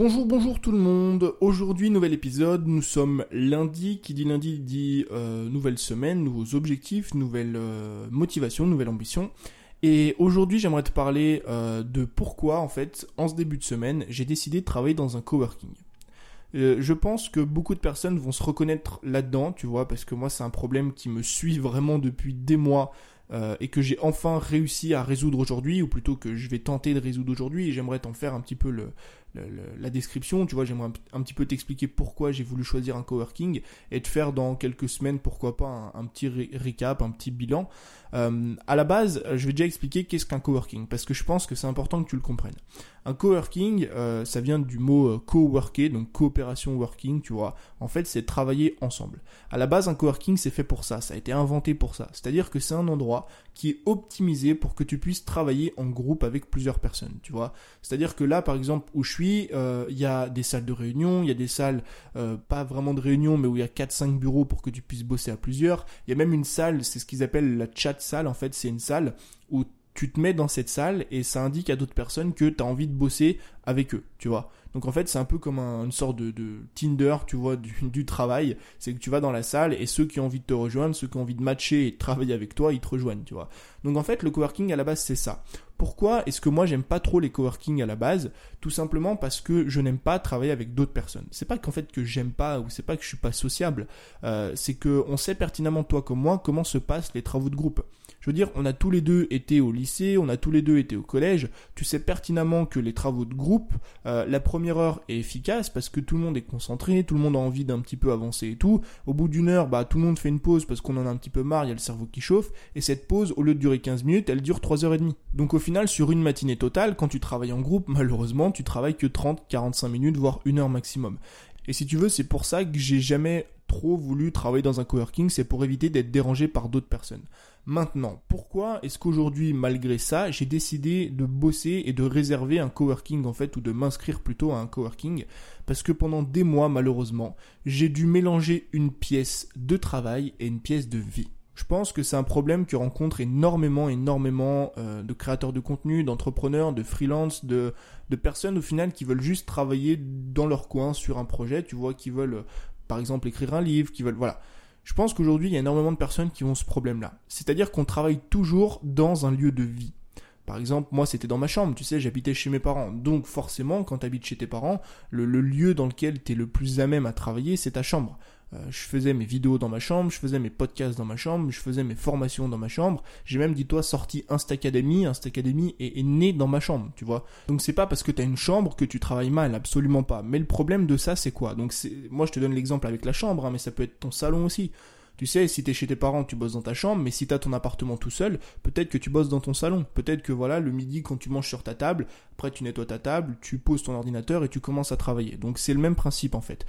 Bonjour, bonjour tout le monde. Aujourd'hui, nouvel épisode. Nous sommes lundi. Qui dit lundi dit euh, nouvelle semaine, nouveaux objectifs, nouvelle euh, motivation, nouvelle ambition. Et aujourd'hui, j'aimerais te parler euh, de pourquoi, en fait, en ce début de semaine, j'ai décidé de travailler dans un coworking. je pense que beaucoup de personnes vont se reconnaître là-dedans, tu vois, parce que moi, c'est un problème qui me suit vraiment depuis des mois. et que j'ai enfin réussi à résoudre aujourd'hui, ou plutôt que je vais tenter de résoudre aujourd'hui, et j'aimerais t'en faire un petit peu le, la description, tu vois, j'aimerais un, petit peu t'expliquer pourquoi j'ai voulu choisir un coworking et te faire dans quelques semaines, pourquoi pas, un, petit recap, un petit bilan. Euh, à la base, je vais déjà expliquer qu'est-ce qu'un coworking, parce que je pense que c'est important que tu le comprennes. Un coworking, euh, ça vient du mot euh, co-worker, donc coopération working, tu vois. En fait, c'est travailler ensemble. À la base, un coworking, c'est fait pour ça, ça a été inventé pour ça. C'est-à-dire que c'est un endroit qui est optimisé pour que tu puisses travailler en groupe avec plusieurs personnes, tu vois. C'est-à-dire que là, par exemple, où je euh, il y a des salles de réunion, il y a des salles, euh, pas vraiment de réunion, mais où il y a 4-5 bureaux pour que tu puisses bosser à plusieurs. Il y a même une salle, c'est ce qu'ils appellent la chat salle, en fait, c'est une salle où tu te mets dans cette salle et ça indique à d'autres personnes que tu as envie de bosser avec eux, tu vois. Donc en fait, c'est un peu comme une sorte de, Tinder, tu vois, du, travail. C'est que tu vas dans la salle et ceux qui ont envie de te rejoindre, ceux qui ont envie de matcher et de travailler avec toi, ils te rejoignent, tu vois. Donc en fait, le coworking à la base, c'est ça. Pourquoi est-ce que moi j'aime pas trop les coworking à la base? Tout simplement parce que je n'aime pas travailler avec d'autres personnes. C'est pas qu'en fait que j'aime pas ou c'est pas que je suis pas sociable. Euh, c'est que on sait pertinemment toi comme moi comment se passent les travaux de groupe. Veux dire, on a tous les deux été au lycée, on a tous les deux été au collège. Tu sais pertinemment que les travaux de groupe, euh, la première heure est efficace parce que tout le monde est concentré, tout le monde a envie d'un petit peu avancer et tout. Au bout d'une heure, bah tout le monde fait une pause parce qu'on en a un petit peu marre, il y a le cerveau qui chauffe. Et cette pause, au lieu de durer 15 minutes, elle dure 3 heures et demie. Donc au final, sur une matinée totale, quand tu travailles en groupe, malheureusement, tu travailles que 30, 45 minutes, voire une heure maximum. Et si tu veux, c'est pour ça que j'ai jamais trop voulu travailler dans un coworking, c'est pour éviter d'être dérangé par d'autres personnes. Maintenant, pourquoi est-ce qu'aujourd'hui, malgré ça, j'ai décidé de bosser et de réserver un coworking en fait, ou de m'inscrire plutôt à un coworking? Parce que pendant des mois, malheureusement, j'ai dû mélanger une pièce de travail et une pièce de vie. Je pense que c'est un problème que rencontrent énormément, énormément euh, de créateurs de contenu, d'entrepreneurs, de freelance, de, de personnes au final qui veulent juste travailler dans leur coin sur un projet, tu vois, qui veulent par exemple écrire un livre, qui veulent voilà. Je pense qu'aujourd'hui, il y a énormément de personnes qui ont ce problème-là. C'est-à-dire qu'on travaille toujours dans un lieu de vie. Par exemple, moi, c'était dans ma chambre, tu sais, j'habitais chez mes parents. Donc, forcément, quand tu habites chez tes parents, le, lieu dans lequel tu es le plus à même à travailler, c'est ta chambre. Euh, je faisais mes vidéos dans ma chambre, je faisais mes podcasts dans ma chambre, je faisais mes formations dans ma chambre. J'ai même, dis-toi, sorti Instacademy. Instacademy est, est né dans ma chambre, tu vois. Donc c'est pas parce que t'as une chambre que tu travailles mal, absolument pas. Mais le problème de ça, c'est quoi? Donc moi, je te donne l'exemple avec la chambre, hein, mais ça peut être ton salon aussi. Tu sais, si t'es chez tes parents, tu bosses dans ta chambre, mais si t'as ton appartement tout seul, peut-être que tu bosses dans ton salon. Peut-être que voilà, le midi, quand tu manges sur ta table, après tu nettoies ta table, tu poses ton ordinateur et tu commences à travailler. Donc c'est le même principe en fait.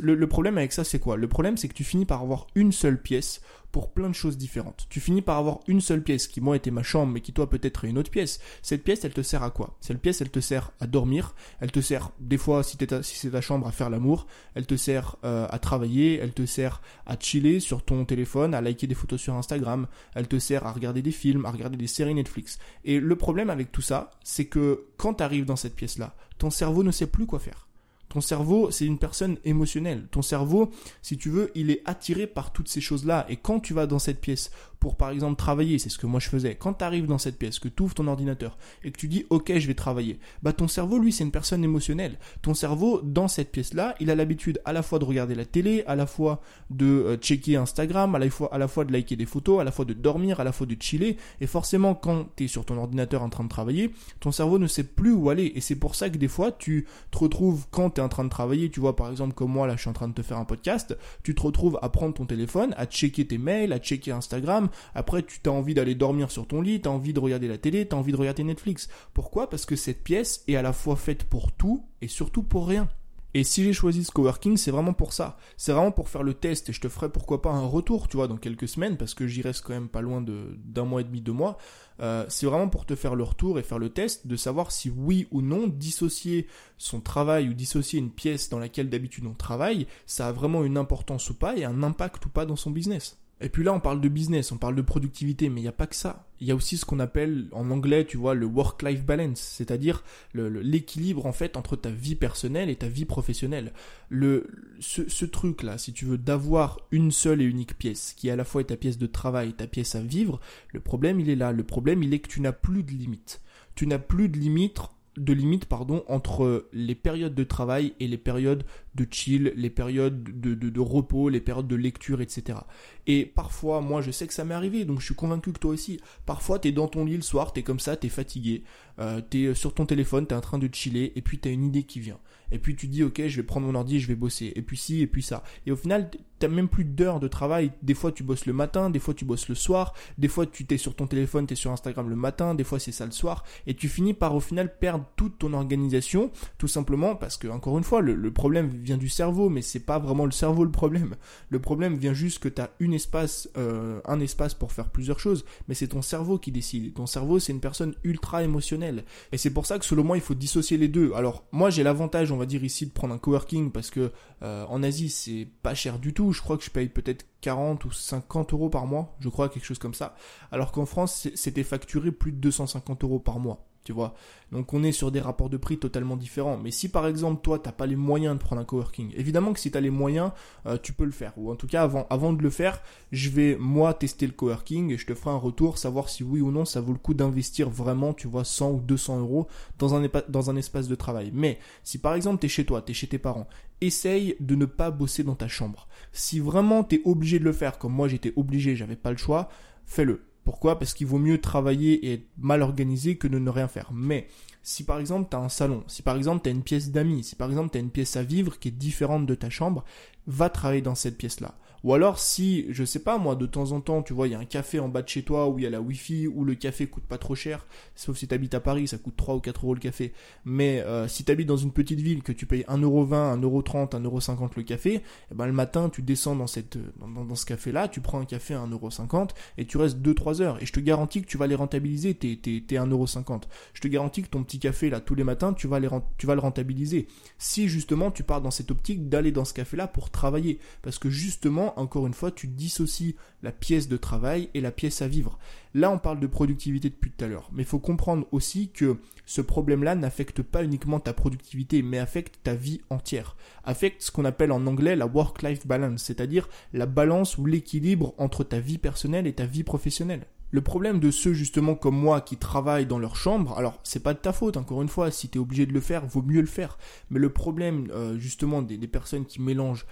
Le, problème avec ça, c'est quoi? Le problème, c'est que tu finis par avoir une seule pièce pour plein de choses différentes. Tu finis par avoir une seule pièce qui moi était ma chambre mais qui toi peut-être est une autre pièce. Cette pièce elle te sert à quoi? Cette pièce elle te sert à dormir, elle te sert des fois si, si c'est ta chambre à faire l'amour, elle te sert euh, à travailler, elle te sert à chiller sur ton téléphone, à liker des photos sur Instagram, elle te sert à regarder des films, à regarder des séries Netflix. Et le problème avec tout ça, c'est que quand tu arrives dans cette pièce là, ton cerveau ne sait plus quoi faire. Ton cerveau, c'est une personne émotionnelle. Ton cerveau, si tu veux, il est attiré par toutes ces choses-là. Et quand tu vas dans cette pièce pour, par exemple, travailler, c'est ce que moi je faisais, quand tu arrives dans cette pièce, que tu ouvres ton ordinateur et que tu dis, OK, je vais travailler, bah ton cerveau, lui, c'est une personne émotionnelle. Ton cerveau, dans cette pièce-là, il a l'habitude à la fois de regarder la télé, à la fois de euh, checker Instagram, à la, fois, à la fois de liker des photos, à la fois de dormir, à la fois de chiller. Et forcément, quand tu es sur ton ordinateur en train de travailler, ton cerveau ne sait plus où aller. Et c'est pour ça que des fois, tu te retrouves quand tu en train de travailler, tu vois, par exemple, comme moi, là, je suis en train de te faire un podcast, tu te retrouves à prendre ton téléphone, à checker tes mails, à checker Instagram. Après, tu as envie d'aller dormir sur ton lit, tu as envie de regarder la télé, tu as envie de regarder Netflix. Pourquoi? Parce que cette pièce est à la fois faite pour tout et surtout pour rien. Et si j'ai choisi ce coworking, c'est vraiment pour ça. C'est vraiment pour faire le test et je te ferai pourquoi pas un retour, tu vois, dans quelques semaines parce que j'y reste quand même pas loin de d'un mois et demi, deux mois. Euh, c'est vraiment pour te faire le retour et faire le test de savoir si oui ou non dissocier son travail ou dissocier une pièce dans laquelle d'habitude on travaille, ça a vraiment une importance ou pas et un impact ou pas dans son business. Et puis là, on parle de business, on parle de productivité, mais il n'y a pas que ça. Il y a aussi ce qu'on appelle en anglais, tu vois, le work-life balance, c'est-à-dire l'équilibre en fait entre ta vie personnelle et ta vie professionnelle. Le, ce, truc-là, si tu veux, d'avoir une seule et unique pièce, qui à la fois est ta pièce de travail, ta pièce à vivre, le problème il est là. Le problème il est que tu n'as plus de limites. Tu n'as plus de limites de limite pardon entre les périodes de travail et les périodes de chill, les périodes de, de, repos, les périodes de lecture, etc. Et parfois, moi je sais que ça m'est arrivé, donc je suis convaincu que toi aussi. Parfois, t'es dans ton lit le soir, t'es comme ça, t'es fatigué, euh, t'es sur ton téléphone, t'es en train de chiller, et puis t'as une idée qui vient. Et puis tu dis, ok, je vais prendre mon ordi, je vais bosser. Et puis si, et puis ça. Et au final, t'as même plus d'heures de travail. Des fois, tu bosses le matin, des fois, tu bosses le soir. Des fois, tu t'es sur ton téléphone, t'es sur Instagram le matin. Des fois, c'est ça le soir. Et tu finis par, au final, perdre toute ton organisation. Tout simplement parce que, encore une fois, le, problème vient du cerveau, mais c'est pas vraiment le cerveau le problème. Le problème vient juste que t'as une espace, euh, un espace pour faire plusieurs choses. Mais c'est ton cerveau qui décide. Ton cerveau, c'est une personne ultra émotionnelle. Et c'est pour ça que, selon moi, il faut dissocier les deux. Alors, moi, j'ai l'avantage, on va dire ici de prendre un coworking parce que euh, en Asie c'est pas cher du tout. Je crois que je paye peut-être 40 ou 50 euros par mois, je crois quelque chose comme ça. Alors qu'en France c'était facturé plus de 250 euros par mois tu vois. Donc on est sur des rapports de prix totalement différents. Mais si par exemple toi t'as pas les moyens de prendre un coworking, évidemment que si tu as les moyens, euh, tu peux le faire. Ou en tout cas avant, avant de le faire, je vais moi tester le coworking et je te ferai un retour, savoir si oui ou non ça vaut le coup d'investir vraiment, tu vois, 100 ou 200 euros dans un, dans un espace de travail. Mais si par exemple tu es chez toi, tu es chez tes parents, essaye de ne pas bosser dans ta chambre. Si vraiment tu es obligé de le faire, comme moi j'étais obligé, j'avais pas le choix, fais-le pourquoi? Parce qu'il vaut mieux travailler et être mal organisé que de ne rien faire. Mais si par exemple tu as un salon, si par exemple tu une pièce d'amis, si par exemple tu as une pièce à vivre qui est différente de ta chambre, va travailler dans cette pièce-là. Ou alors si, je sais pas moi, de temps en temps, tu vois, il y a un café en bas de chez toi où il y a la wifi, où le café coûte pas trop cher, sauf si tu habites à Paris, ça coûte 3 ou 4 euros le café. Mais euh, si tu habites dans une petite ville, que tu payes 1,20€, 1,30€, 1,50€ le café, eh ben, le matin tu descends dans, cette, dans, dans ce café-là, tu prends un café à 1,50€ et tu restes 2-3 heures. Et je te garantis que tu vas les rentabiliser, tes, tes, tes 1,50€. Je te garantis que ton petit café là tous les matins, tu vas, les, tu vas le rentabiliser. Si justement tu pars dans cette optique d'aller dans ce café-là pour travailler. Parce que justement, encore une fois, tu dissocies la pièce de travail et la pièce à vivre. Là, on parle de productivité depuis tout à l'heure. Mais il faut comprendre aussi que ce problème-là n'affecte pas uniquement ta productivité, mais affecte ta vie entière. Affecte ce qu'on appelle en anglais la work-life balance, c'est-à-dire la balance ou l'équilibre entre ta vie personnelle et ta vie professionnelle. Le problème de ceux justement comme moi qui travaillent dans leur chambre, alors c'est pas de ta faute, encore une fois, si tu es obligé de le faire, vaut mieux le faire. Mais le problème euh, justement des, personnes qui mélangent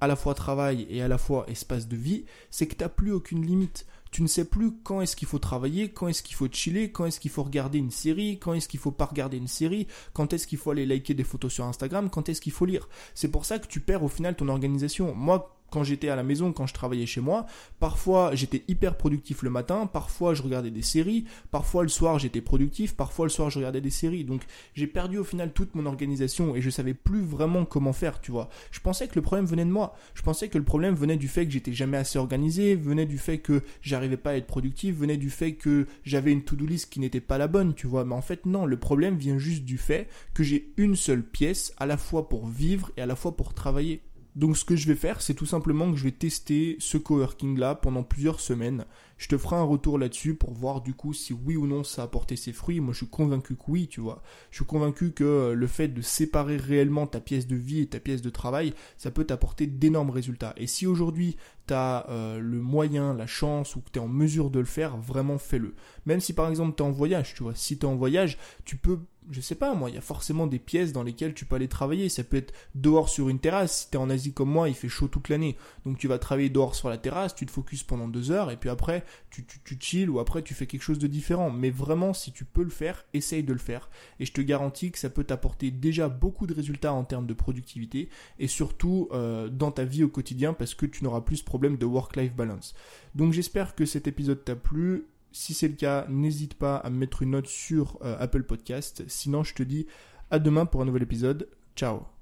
à la fois travail et à la fois espace de vie, c'est que tu n'as plus aucune limite. Tu ne sais plus quand est-ce qu'il faut travailler, quand est-ce qu'il faut chiller, quand est-ce qu'il faut regarder une série, quand est-ce qu'il faut pas regarder une série, quand est-ce qu'il faut aller liker des photos sur Instagram, quand est-ce qu'il faut lire. C'est pour ça que tu perds au final ton organisation. Moi, quand j'étais à la maison, quand je travaillais chez moi, parfois j'étais hyper productif le matin, parfois je regardais des séries, parfois le soir j'étais productif, parfois le soir je regardais des séries. Donc j'ai perdu au final toute mon organisation et je savais plus vraiment comment faire, tu vois. Je pensais que le problème venait de moi. Je pensais que le problème venait du fait que j'étais jamais assez organisé, venait du fait que j'arrivais pas à être productif, venait du fait que j'avais une to-do list qui n'était pas la bonne, tu vois. Mais en fait non, le problème vient juste du fait que j'ai une seule pièce à la fois pour vivre et à la fois pour travailler. Donc ce que je vais faire, c'est tout simplement que je vais tester ce coworking là pendant plusieurs semaines. Je te ferai un retour là-dessus pour voir du coup si oui ou non ça a porté ses fruits. Moi je suis convaincu que oui, tu vois. Je suis convaincu que euh, le fait de séparer réellement ta pièce de vie et ta pièce de travail, ça peut t'apporter d'énormes résultats. Et si aujourd'hui tu as euh, le moyen, la chance ou que tu es en mesure de le faire, vraiment fais-le. Même si par exemple tu es en voyage, tu vois. Si tu es en voyage, tu peux je sais pas moi, il y a forcément des pièces dans lesquelles tu peux aller travailler. Ça peut être dehors sur une terrasse. Si tu es en Asie comme moi, il fait chaud toute l'année. Donc tu vas travailler dehors sur la terrasse, tu te focuses pendant deux heures et puis après tu, tu, tu chill ou après tu fais quelque chose de différent. Mais vraiment, si tu peux le faire, essaye de le faire. Et je te garantis que ça peut t'apporter déjà beaucoup de résultats en termes de productivité et surtout euh, dans ta vie au quotidien parce que tu n'auras plus ce problème de work-life balance. Donc j'espère que cet épisode t'a plu. Si c'est le cas, n'hésite pas à me mettre une note sur euh, Apple Podcast. Sinon, je te dis à demain pour un nouvel épisode. Ciao